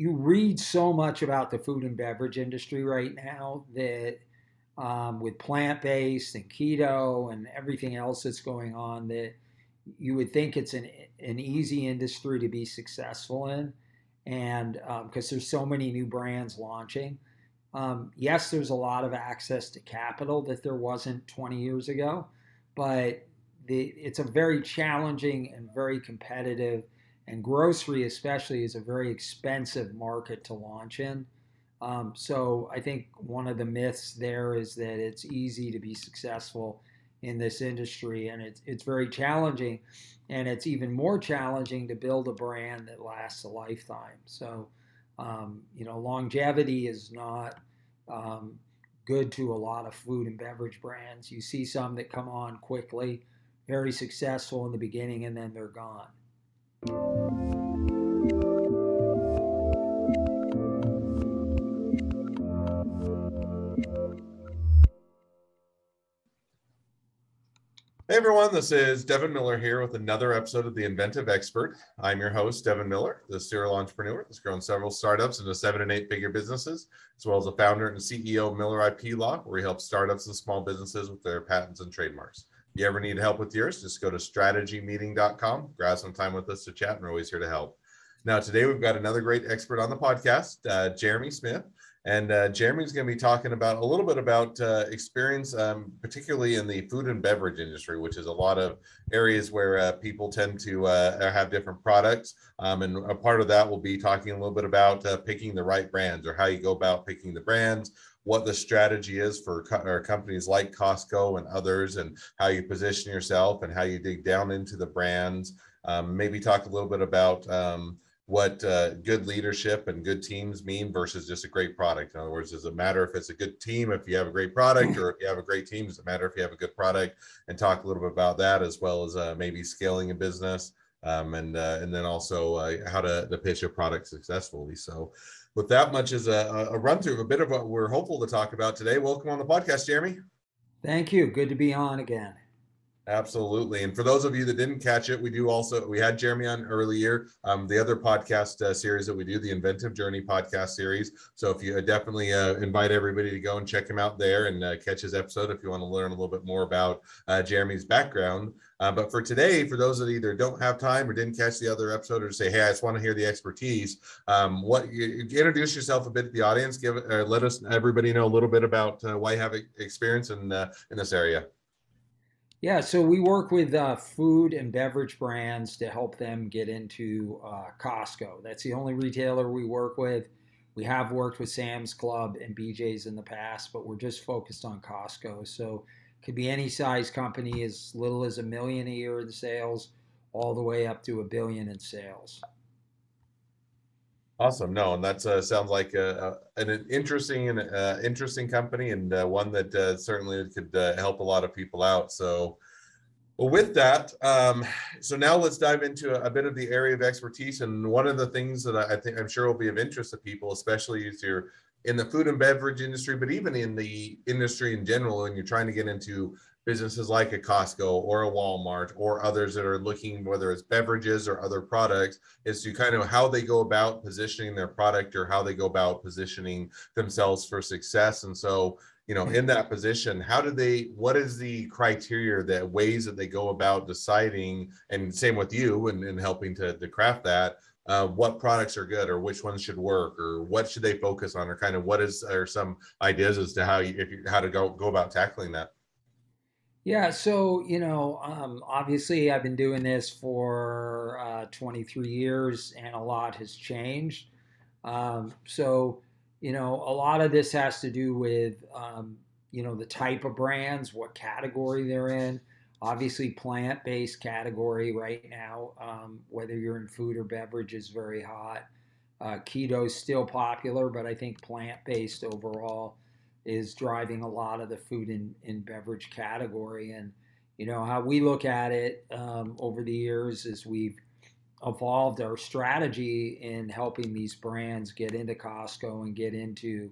you read so much about the food and beverage industry right now that um, with plant based and keto and everything else that's going on that you would think it's an an easy industry to be successful in, and because um, there's so many new brands launching. Um, yes, there's a lot of access to capital that there wasn't 20 years ago, but the, it's a very challenging and very competitive, and grocery especially is a very expensive market to launch in. Um, so I think one of the myths there is that it's easy to be successful in this industry, and it's it's very challenging, and it's even more challenging to build a brand that lasts a lifetime. So, um, you know, longevity is not um, good to a lot of food and beverage brands. You see some that come on quickly, very successful in the beginning, and then they're gone. Hey everyone, this is Devin Miller here with another episode of The Inventive Expert. I'm your host, Devin Miller, the serial entrepreneur that's grown several startups into seven and eight figure businesses, as well as a founder and CEO of Miller IP Law, where he helps startups and small businesses with their patents and trademarks. You ever need help with yours, just go to strategymeeting.com, grab some time with us to chat, and we're always here to help. Now, today we've got another great expert on the podcast, uh, Jeremy Smith. And uh, Jeremy's going to be talking about a little bit about uh, experience, um, particularly in the food and beverage industry, which is a lot of areas where uh, people tend to uh, have different products. Um, and a part of that will be talking a little bit about uh, picking the right brands or how you go about picking the brands, what the strategy is for co- companies like Costco and others, and how you position yourself and how you dig down into the brands. Um, maybe talk a little bit about um, what uh, good leadership and good teams mean versus just a great product. In other words, does it matter if it's a good team if you have a great product, or if you have a great team? Does it matter if you have a good product? And talk a little bit about that as well as uh, maybe scaling a business, um, and uh, and then also uh, how to, to pitch your product successfully. So, with that much as a, a run through of a bit of what we're hopeful to talk about today, welcome on the podcast, Jeremy. Thank you. Good to be on again. Absolutely. And for those of you that didn't catch it, we do also, we had Jeremy on earlier, um, the other podcast uh, series that we do, the Inventive Journey podcast series. So if you uh, definitely uh, invite everybody to go and check him out there and uh, catch his episode if you want to learn a little bit more about uh, Jeremy's background. But for today, for those that either don't have time or didn't catch the other episode or say, hey, I just want to hear the expertise, um, what you, introduce yourself a bit to the audience, give let us everybody know a little bit about why you have experience in in this area. Yeah, so we work with uh, food and beverage brands to help them get into uh, Costco. That's the only retailer we work with. We have worked with Sam's Club and BJ's in the past, but we're just focused on Costco. So it could be any size company as little as a million a year in sales, all the way up to a billion in sales. Awesome. No, and that uh, sounds like a, a, an interesting and uh, interesting company, and uh, one that uh, certainly could uh, help a lot of people out. So, well, with that, um, so now let's dive into a, a, bit of the area of expertise. And one of the things that I think I'm sure will be of interest to people, especially if you're in the food and beverage industry, but even in the industry in general, and you're trying to get into businesses like a Costco or a Walmart or others that are looking, whether it's beverages or other products, is to kind of how they go about positioning their product or how they go about positioning themselves for success. And so, you know, in that position, how do they, what is the criteria that ways that they go about deciding, and same with you and, and helping to, to craft that, uh, what products are good or which ones should work or what should they focus on or kind of what is are some ideas as to how you, if you how to go go about tackling that yeah, so you know, um, obviously, I've been doing this for uh, 23 years, and a lot has changed. Um, so, you know, a lot of this has to do with um, you know the type of brands, what category they're in. Obviously, plant-based category right now, um, whether you're in food or beverage, is very hot. Uh, keto is still popular, but I think plant-based overall is driving a lot of the food and, and beverage category. And, you know, how we look at it um, over the years is we've evolved our strategy in helping these brands get into Costco and get into,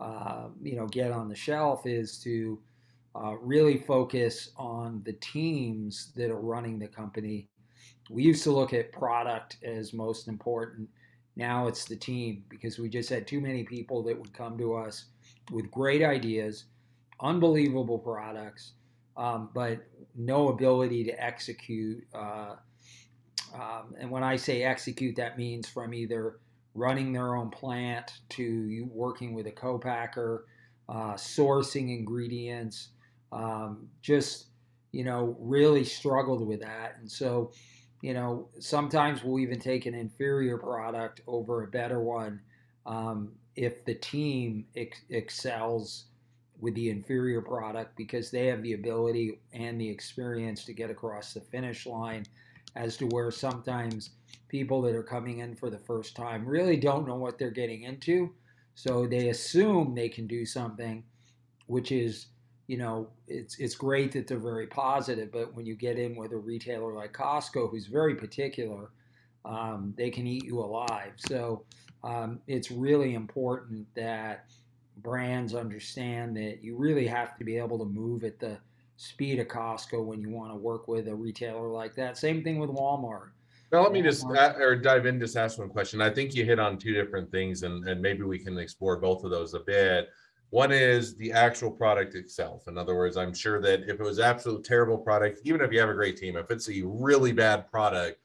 uh, you know, get on the shelf is to uh, really focus on the teams that are running the company. We used to look at product as most important Now it's the team because we just had too many people that would come to us with great ideas, unbelievable products, um, but no ability to execute. Uh, um, and when I say execute, that means from either running their own plant to working with a co-packer, uh, sourcing ingredients, um, just you know really struggled with that. And so, you know, sometimes we'll even take an inferior product over a better one um, if the team ex- excels with the inferior product because they have the ability and the experience to get across the finish line as to where sometimes people that are coming in for the first time really don't know what they're getting into. So they assume they can do something, which is, you know, it's it's great that they're very positive, but when you get in with a retailer like Costco, who's very particular, um, they can eat you alive. So um, it's really important that brands understand that you really have to be able to move at the speed of Costco when you want to work with a retailer like that. Same thing with Walmart. Now, let me just uh, or dive in, just ask one question. I think you hit on two different things, and, and maybe we can explore both of those a bit. One is the actual product itself. In other words, I'm sure that if it was absolute terrible product, even if you have a great team, if it's a really bad product,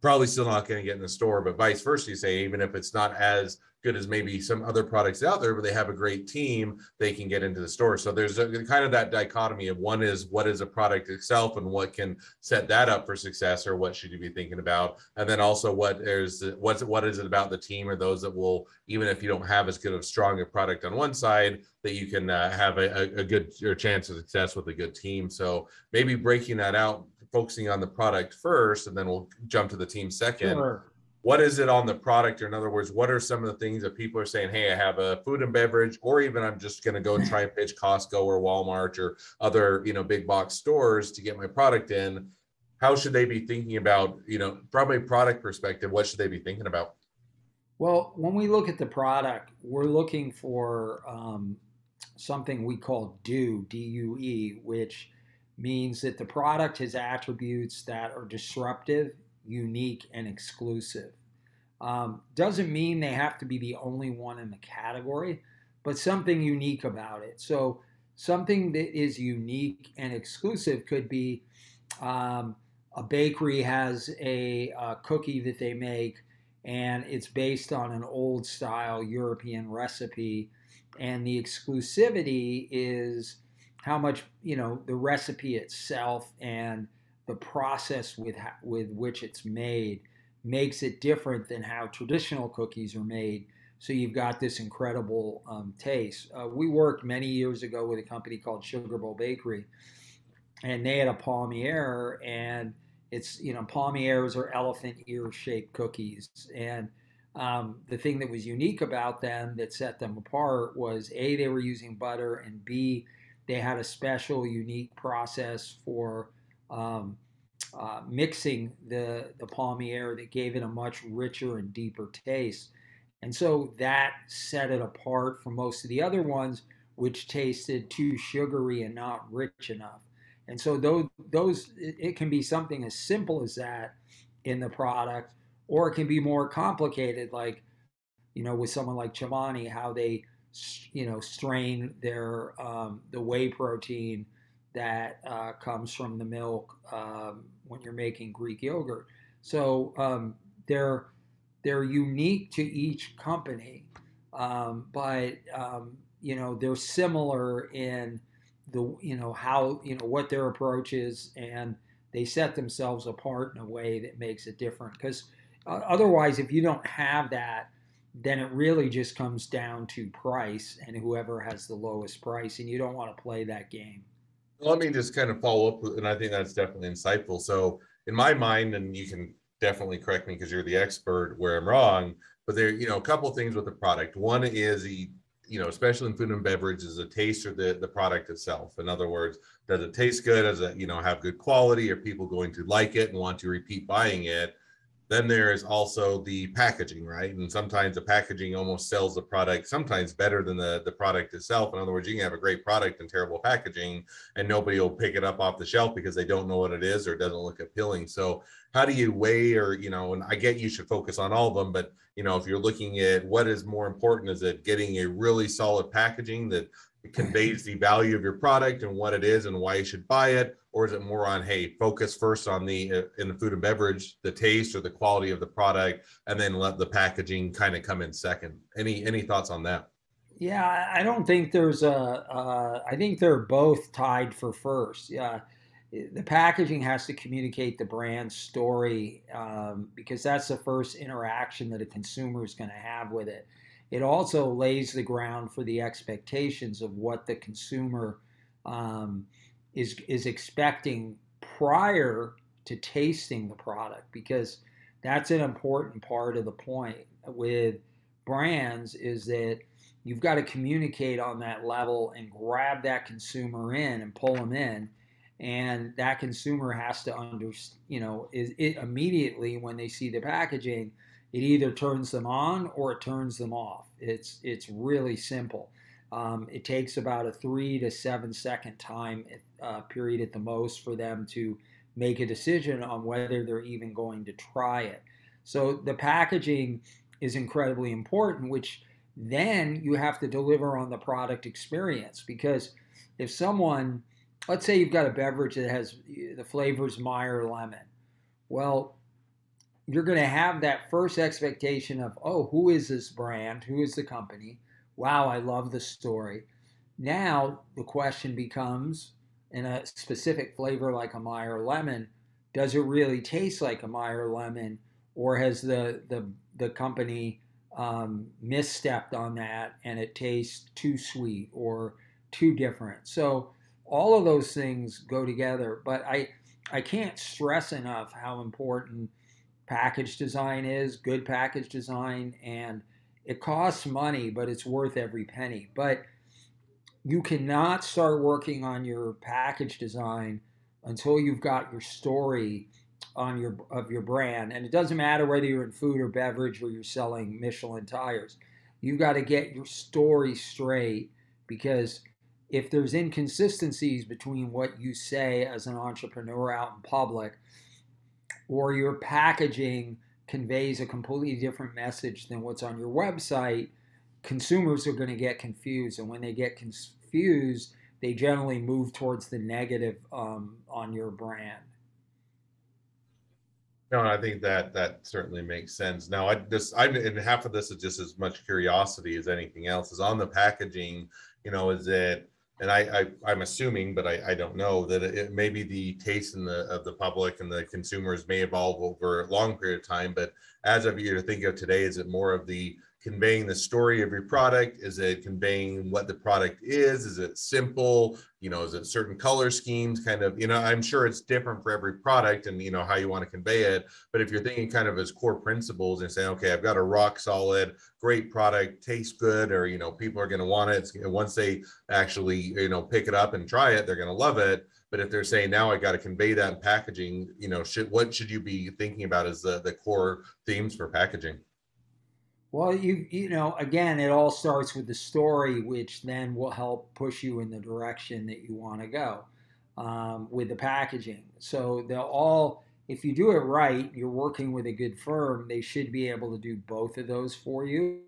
probably still not going to get in the store. But vice versa, you say even if it's not as good as maybe some other products out there, but they have a great team, they can get into the store. So there's a, kind of that dichotomy of one is what is a product itself and what can set that up for success or what should you be thinking about, and then also what is what's what is it about the team or those that will even if you don't have as good of strong a product on one side that you can uh, have a, a good chance of success with a good team. So maybe breaking that out, focusing on the product first, and then we'll jump to the team second. Sure. What is it on the product? Or in other words what are some of the things that people are saying hey i have a food and beverage or even i'm just going to go and try and pitch costco or walmart or other you know big box stores to get my product in? How should they be thinking about you know from a product perspective what should they be thinking about? Well when we look at the product we're looking for um, something we call due d-u-e which means that the product has attributes that are disruptive unique, and exclusive. Um, doesn't mean they have to be the only one in the category, but something unique about it. So, something that is unique and exclusive could be um, a bakery has a, a cookie that they make, and it's based on an old style European recipe. And the exclusivity is how much, you know, the recipe itself and the process with with which it's made makes it different than how traditional cookies are made. So you've got this incredible um, taste. Uh, we worked many years ago with a company called Sugar Bowl Bakery, and they had a palmier, and it's you know palmiers are elephant ear shaped cookies, and um, the thing that was unique about them that set them apart was a they were using butter, and b they had a special unique process for um, uh, mixing the the palmier that gave it a much richer and deeper taste. And so that set it apart from most of the other ones, which tasted too sugary and not rich enough. And so those those it, can be something as simple as that in the product, or it can be more complicated, like you know with someone like Chobani, how they you know strain their um, the whey protein that uh, comes from the milk um, when you're making Greek yogurt. So um, they're they're unique to each company, um, but um, you know they're similar in the you know how you know what their approach is, and they set themselves apart in a way that makes it different. Because uh, otherwise, if you don't have that, then it really just comes down to price and whoever has the lowest price, and you don't want to play that game let me just kind of follow up, and I think that's definitely insightful. So, in my mind, and you can definitely correct me because you're the expert where I'm wrong, but there, you know, a couple things with the product. One is the, you know, especially in food and beverage, is the taste or the the product itself. In other words, does it taste good? Does it, you know, have good quality? Are people going to like it and want to repeat buying it? Then there is also the packaging, right? And sometimes the packaging almost sells the product sometimes better than the, the product itself. In other words, you can have a great product and terrible packaging, and nobody will pick it up off the shelf because they don't know what it is or it doesn't look appealing. So, how do you weigh, or, you know, and I get you should focus on all of them, but, you know, if you're looking at what is more important, is it getting a really solid packaging that conveys the value of your product and what it is and why you should buy it or is it more on hey focus first on the uh, in the food and beverage the taste or the quality of the product and then let the packaging kind of come in second? Any any thoughts on that? Yeah i don't think there's a. Uh, I think they're both tied for first. Yeah the packaging has to communicate the brand story um, because that's the first interaction that a consumer is going to have with it it also lays the ground for the expectations of what the consumer um, is is expecting prior to tasting the product because that's an important part of the point with brands is that you've got to communicate on that level and grab that consumer in and pull them in and that consumer has to understand you know is it immediately when they see the packaging it either turns them on or it turns them off. It's it's really simple. Um, it takes about a three to seven second time uh, period at the most for them to make a decision on whether they're even going to try it. So the packaging is incredibly important, which then you have to deliver on the product experience because if someone let's say you've got a beverage that has the flavors Meyer lemon. Well, you're going to have that first expectation of, oh, who is this brand? Who is the company? Wow, I love the story. Now the question becomes in a specific flavor like a Meyer lemon, does it really taste like a Meyer lemon, or has the the the company um, misstepped on that and it tastes too sweet or too different? So all of those things go together. But I I can't stress enough how important package design is, good package design, and it costs money, but it's worth every penny. But you cannot start working on your package design until you've got your story on your of your brand. And it doesn't matter whether you're in food or beverage or you're selling Michelin tires. You've got to get your story straight because if there's inconsistencies between what you say as an entrepreneur out in public or your packaging conveys a completely different message than what's on your website, consumers are going to get confused. And when they get confused, they generally move towards the negative um, on your brand. No, I think that that certainly makes sense. Now, I just I and half of this is just as much curiosity as anything else. Is on the packaging, you know, is it and I, I am assuming, but I, I don't know that it, maybe the taste in the of the public and the consumers may evolve over a long period of time. But as of you to think of today, is it more of the conveying the story of your product? Is it conveying what the product is? Is it simple? You know, is it certain color schemes? Kind of, you know, I'm sure it's different for every product and, you know, how you want to convey it. But if you're thinking kind of as core principles and saying, okay, I've got a rock solid, great product, tastes good, or, you know, people are going to want it. once they actually, you know, pick it up and try it, they're going to love it. But if they're saying now I got to convey that in packaging, you know, should what should you be thinking about as the, the core themes for packaging? Well, you you know, again, it all starts with the story, which then will help push you in the direction that you want to go um, with the packaging. So they'll all, if you do it right, you're working with a good firm. They should be able to do both of those for you.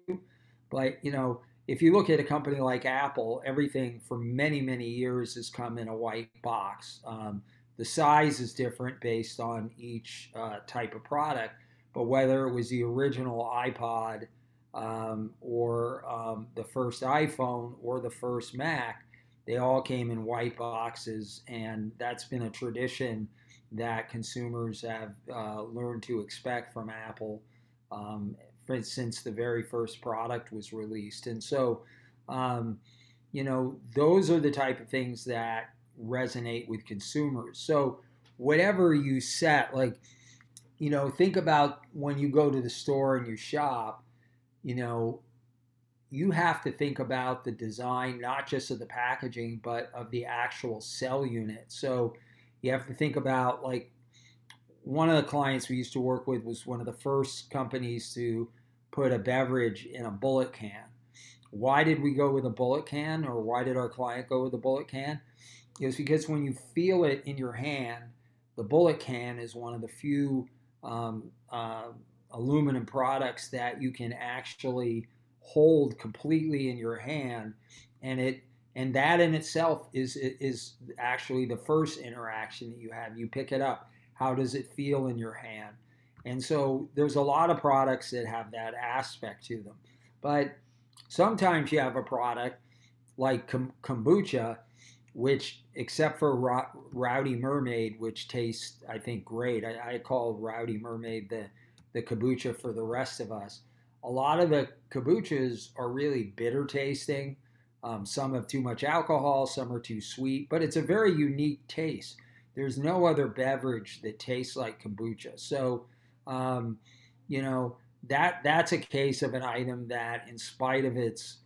But you know, if you look at a company like Apple, everything for many many years has come in a white box. Um, the size is different based on each uh, type of product but whether it was the original iPod um, or um, the first iPhone or the first Mac, they all came in white boxes, and that's been a tradition that consumers have uh, learned to expect from Apple um, since the very first product was released. And so, um, you know, those are the type of things that resonate with consumers. So, whatever you set, like, you know, think about when you go to the store and you shop, you know, you have to think about the design, not just of the packaging, but of the actual sell unit. So you have to think about like one of the clients we used to work with was one of the first companies to put a beverage in a bullet can. Why did we go with a bullet can, or why did our client go with a bullet can? Was because when you feel it in your hand, the bullet can is one of the few um, uh, aluminum products that you can actually hold completely in your hand, and it and that in itself is is actually the first interaction that you have. You pick it up. How does it feel in your hand? And so there's a lot of products that have that aspect to them. But sometimes you have a product like kombucha, which, except for Rowdy Mermaid, which tastes, I think, great. I, I call Rowdy Mermaid the, the kombucha for the rest of us. A lot of the kombuchas are really bitter tasting. Um, some have too much alcohol, some are too sweet, but it's a very unique taste. There's no other beverage that tastes like kombucha. So, um, you know, that that's a case of an item that, in spite of its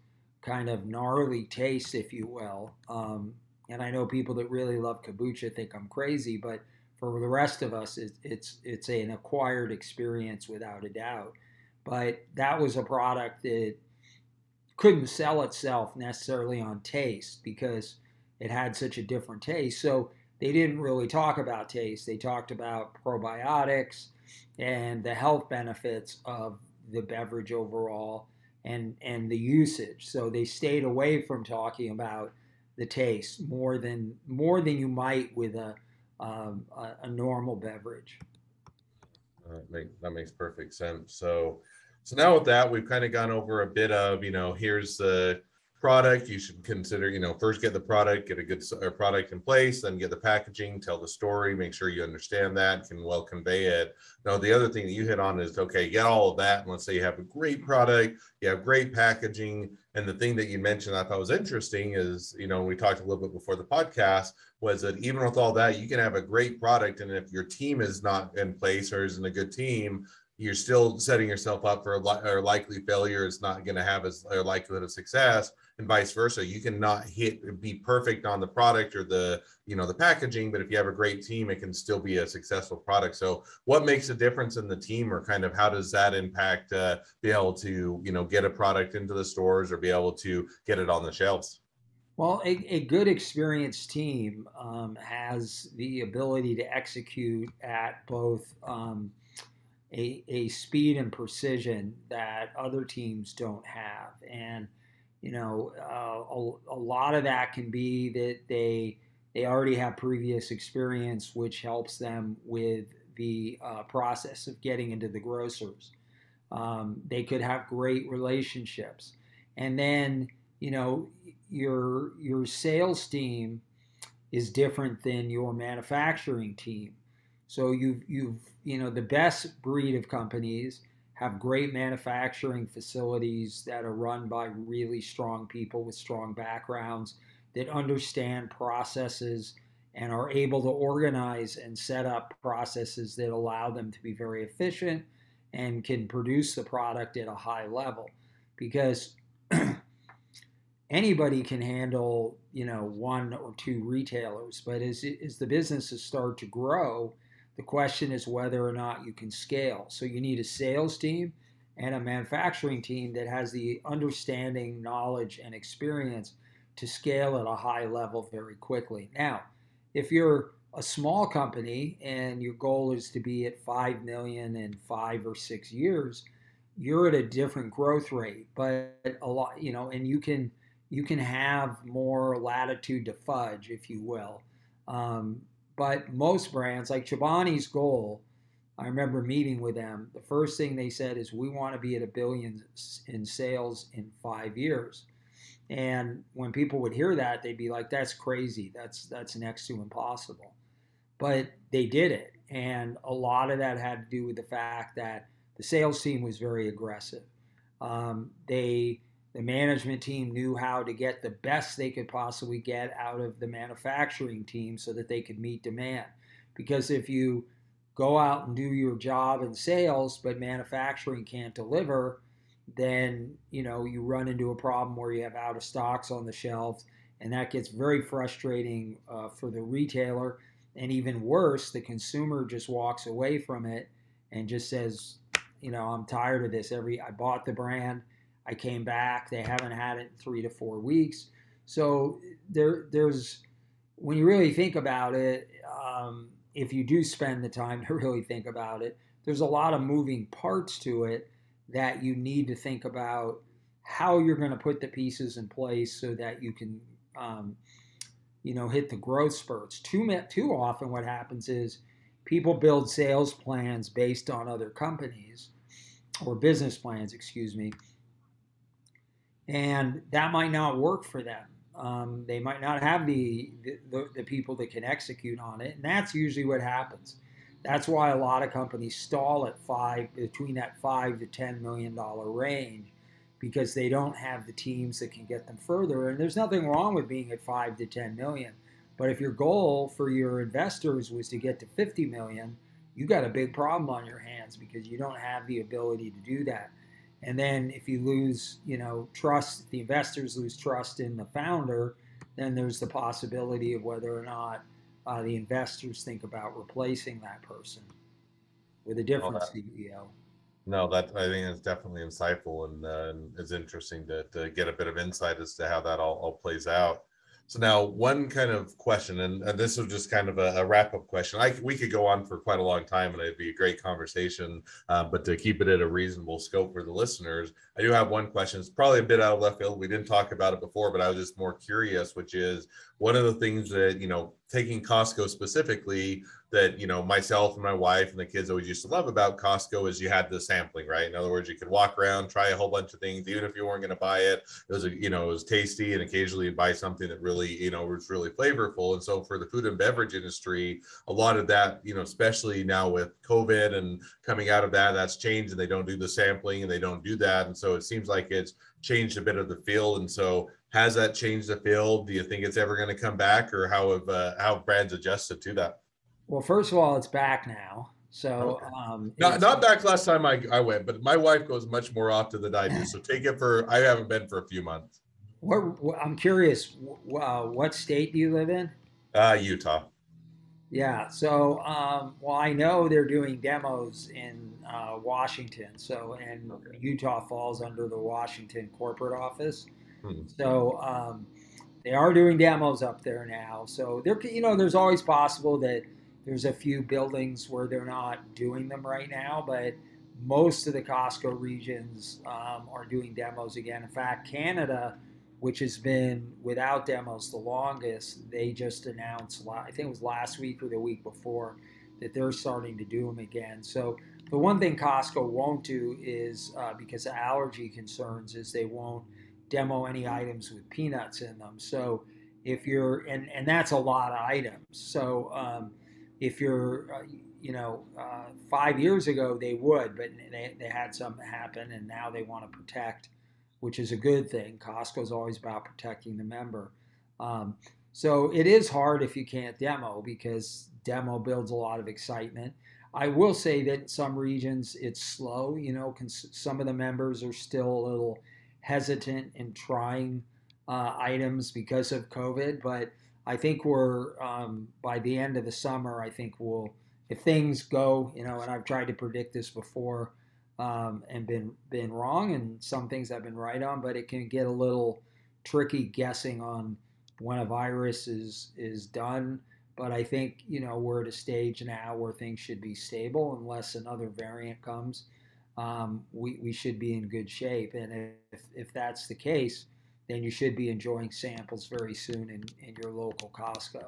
kind of gnarly taste, if you will, um, and I know people that really love kombucha think I'm crazy, but for the rest of us, it, it's it's an acquired experience without a doubt. But that was a product that couldn't sell itself necessarily on taste because it had such a different taste. So they didn't really talk about taste. They talked about probiotics and the health benefits of the beverage overall and and the usage. So they stayed away from talking about the taste more than more than you might with a um, a, a, normal beverage. Make, that makes perfect sense. So so now with that, we've kind of gone over a bit of you know here's the product, you should consider, you know, first get the product, get a good uh, product in place, then get the packaging, tell the story, make sure you understand that, can well convey it. Now, the other thing that you hit on is okay, get all of that. And let's say you have a great product, you have great packaging. And the thing that you mentioned I thought was interesting is, you know, we talked a little bit before the podcast was that even with all that, you can have a great product. And if your team is not in place or isn't a good team, you're still setting yourself up for a, li- likely failure. It's not going to have as a likelihood of success, and vice versa. You can not hit be perfect on the product or the you know the packaging, but if you have a great team, it can still be a successful product. So, what makes a difference in the team, or kind of how does that impact uh, be able to you know get a product into the stores or be able to get it on the shelves? Well, a, a good experienced team um, has the ability to execute at both um, a, a speed and precision that other teams don't have. And, you know, uh, a, a lot of that can be that they they already have previous experience, which helps them with the uh, process of getting into the grocers. Um, they could have great relationships, and then you know your your sales team is different than your manufacturing team. So you've you've you know the best breed of companies have great manufacturing facilities that are run by really strong people with strong backgrounds that understand processes and are able to organize and set up processes that allow them to be very efficient and can produce the product at a high level. Because anybody can handle you know one or two retailers but as, as the businesses start to grow the question is whether or not you can scale. So you need a sales team and a manufacturing team that has the understanding, knowledge, and experience to scale at a high level very quickly. Now, if you're a small company and your goal is to be at 5 million in 5 or 6 years, you're at a different growth rate, but a lot, you know, and you can you can have more latitude to fudge, if you will. Um, but most brands, like Chobani's goal, I remember meeting with them. The first thing they said is, we want to be at a billion in sales in five years. And when people would hear that, they'd be like, "That's crazy. That's that's next to impossible." But they did it, and a lot of that had to do with the fact that the sales team was very aggressive. Um, they the management team knew how to get the best they could possibly get out of the manufacturing team so that they could meet demand. Because if you go out and do your job in sales, but manufacturing can't deliver, then you know you run into a problem where you have out of stocks on the shelves, and that gets very frustrating uh, for the retailer. and even worse, the consumer just walks away from it and just says, you know, I'm tired of this. Every I bought the brand, I came back, they haven't had it in three to four weeks. So there, there's when you really think about it, um, if you do spend the time to really think about it, there's a lot of moving parts to it that you need to think about how you're going to put the pieces in place so that you can, um, you know, hit the growth spurts. Too too often, what happens is people build sales plans based on other companies or business plans, excuse me, and that might not work for them. Um, they might not have the, the, the people that can execute on it, and that's usually what happens. That's why a lot of companies stall at five between that five to ten million dollar range because they don't have the teams that can get them further. And there's nothing wrong with being at five to ten million, but if your goal for your investors was to get to 50 million, you got a big problem on your hands because you don't have the ability to do that. And then if you lose, you know, trust, the investors lose trust in the founder, then there's the possibility of whether or not uh, the investors think about replacing that person with a different oh, CEO. No, that I think is definitely insightful and, uh, and it's interesting to, to get a bit of insight as to how that all, all plays out. So now one kind of question, and, and this is just kind of a, a wrap-up question. I we could go on for quite a long time, and it'd be a great conversation. Uh, but to keep it at a reasonable scope for the listeners, I do have one question. It's probably a bit out of left field. We didn't talk about it before, but I was just more curious, which is one of the things that you know, taking Costco specifically, that you know myself and my wife and the kids always used to love about Costco is you had the sampling, right? In other words, you could walk around, try a whole bunch of things, even if you weren't going to buy it. It was a, you know it was tasty, and occasionally you buy something that really you know was really flavorful. And so for the food and beverage industry, a lot of that you know especially now with COVID and coming out of that, that's changed, and they don't do the sampling and they don't do that, and so it seems like it's changed a bit of the field. And so has that changed the field? Do you think it's ever going to come back, or how have uh, how have brands adjusted to that? Well, first of all, it's back now. So, okay. um, not, not back last time I, I went, but my wife goes much more often than I do. So take it for, I haven't been for a few months. What, what I'm curious, uh, what state do you live in? Uh, Utah. Yeah. So, um, well, I know they're doing demos in uh, Washington. So, and okay. Utah falls under the Washington corporate office. Hmm. So, um, they are doing demos up there now. So there, you know, there's always possible that there's a few buildings where they're not doing them right now, but most of the Costco regions um, are doing demos again. In fact, Canada, which has been without demos the longest, they just announced, I think it was last week or the week before, that they're starting to do them again. So the one thing Costco won't do is uh, because of allergy concerns is they won't demo any items with peanuts in them. So if you're and and that's a lot of items. So um, if you're, uh, you know, uh, five years ago they would, but they, they had something happen and now they want to protect, which is a good thing. Costco's always about protecting the member. Um, so it is hard if you can't demo because demo builds a lot of excitement. I will say that in some regions it's slow. You know, some of the members are still a little hesitant in trying uh, items because of COVID, but I think we're um, by the end of the summer. I think we'll, if things go, you know, and I've tried to predict this before um, and been been wrong, and some things I've been right on, but it can get a little tricky guessing on when a virus is is done. But I think you know we're at a stage now where things should be stable unless another variant comes. Um, we, we should be in good shape, and if, if that's the case, then you should be enjoying samples very soon in, in your local Costco.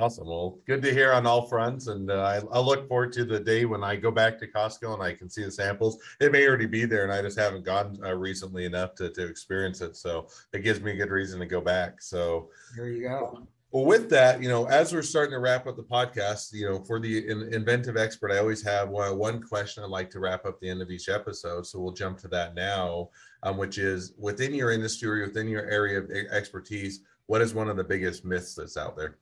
Awesome. Well, good to hear on all fronts. And uh, I, I, look forward to the day when I go back to Costco and I can see the samples. It may already be there, and I just haven't gone uh, recently enough to, to experience it. So it gives me a good reason to go back. So there you go. Well, with that, you know, as we're starting to wrap up the podcast, you know, for the in, inventive expert, I always have one, one question I'd like to wrap up the end of each episode. So we'll jump to that now, um, which is within your industry, within your area of expertise, what is one of the biggest myths that's out there?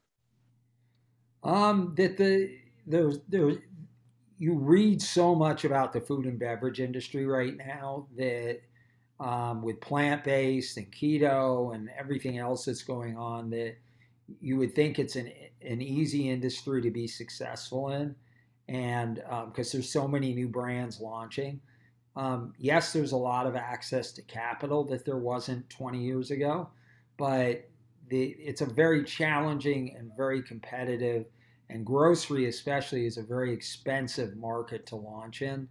Um, that the there's there you read so much about the food and beverage industry right now that um, with plant based and keto and everything else that's going on that you would think it's an an easy industry to be successful in, and because um, there's so many new brands launching. Um, yes, there's a lot of access to capital that there wasn't 20 years ago, but the, it's a very challenging and very competitive, and grocery especially is a very expensive market to launch in.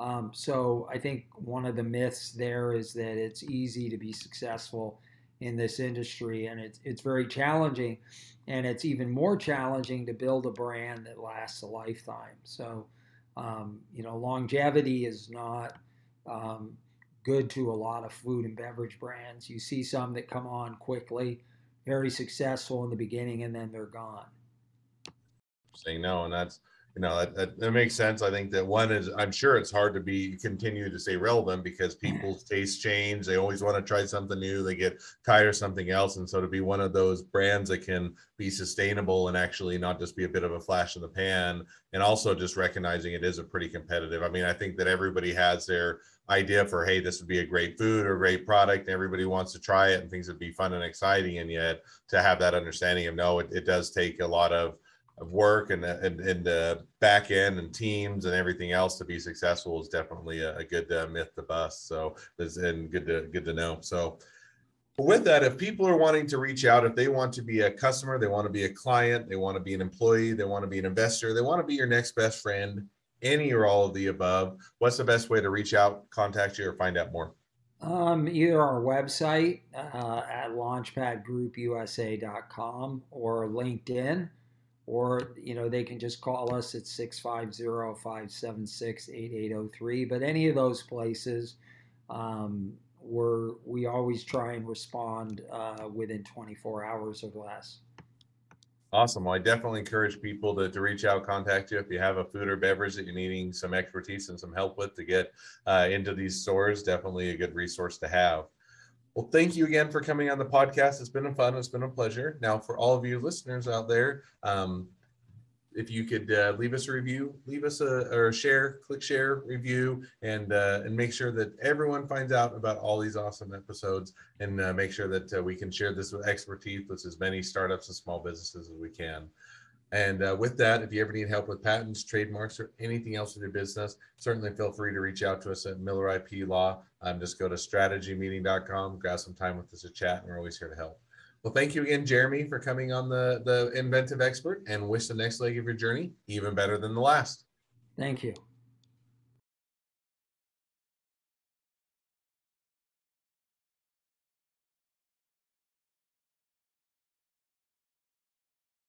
Um, so I think one of the myths there is that it's easy to be successful in this industry, and it's it's very challenging, and it's even more challenging to build a brand that lasts a lifetime. So, um, you know, longevity is not um, good to a lot of food and beverage brands. You see some that come on quickly, very successful in the beginning, and then they're gone. Saying no, and that's you know that, that, that, makes sense. I think that one is i'm sure it's hard to be continue to stay relevant because mm-hmm. people's tastes change. They always want to try something new. They get tired of something else. And so to be one of those brands that can be sustainable and actually not just be a bit of a flash in the pan and also just recognizing it is a pretty competitive. I mean i think that everybody has their idea for hey this would be a great food or great product. And everybody wants to try it and things would be fun and exciting. And yet to have that understanding of no it, it does take a lot of of work and and, and the back end and teams and everything else to be successful is definitely a, a good uh, myth to bust. So it's and good to good to know. So with that, if people are wanting to reach out, if they want to be a customer, they want to be a client, they want to be an employee, they want to be an investor, they want to be your next best friend, any or all of the above, what's the best way to reach out, contact you, or find out more? Um, either our website uh, at launchpadgroupusa.com or LinkedIn or you know they can just call us at 650-576-8803 but any of those places um, we're we always try and respond uh, within 24 hours or less. Awesome. Well i definitely encourage people to, to reach out contact you if you have a food or beverage that you're needing some expertise and some help with to get uh, into these stores. Definitely a good resource to have well, thank you again for coming on the podcast. It's been a fun. It's been a pleasure. Now, for all of you listeners out there, um, if you could uh, leave us a review, leave us a or share, click share, review, and uh, and make sure that everyone finds out about all these awesome episodes, and uh, make sure that uh, we can share this with expertise with as many startups and small businesses as we can. And uh, with that, if you ever need help with patents, trademarks, or anything else with your business, certainly feel free to reach out to us at Miller IP Law. Um, just go to strategymeeting.com, grab some time with us to chat, and we're always here to help. Well, thank you again, Jeremy, for coming on the, the Inventive Expert and wish the next leg of your journey even better than the last. Thank you.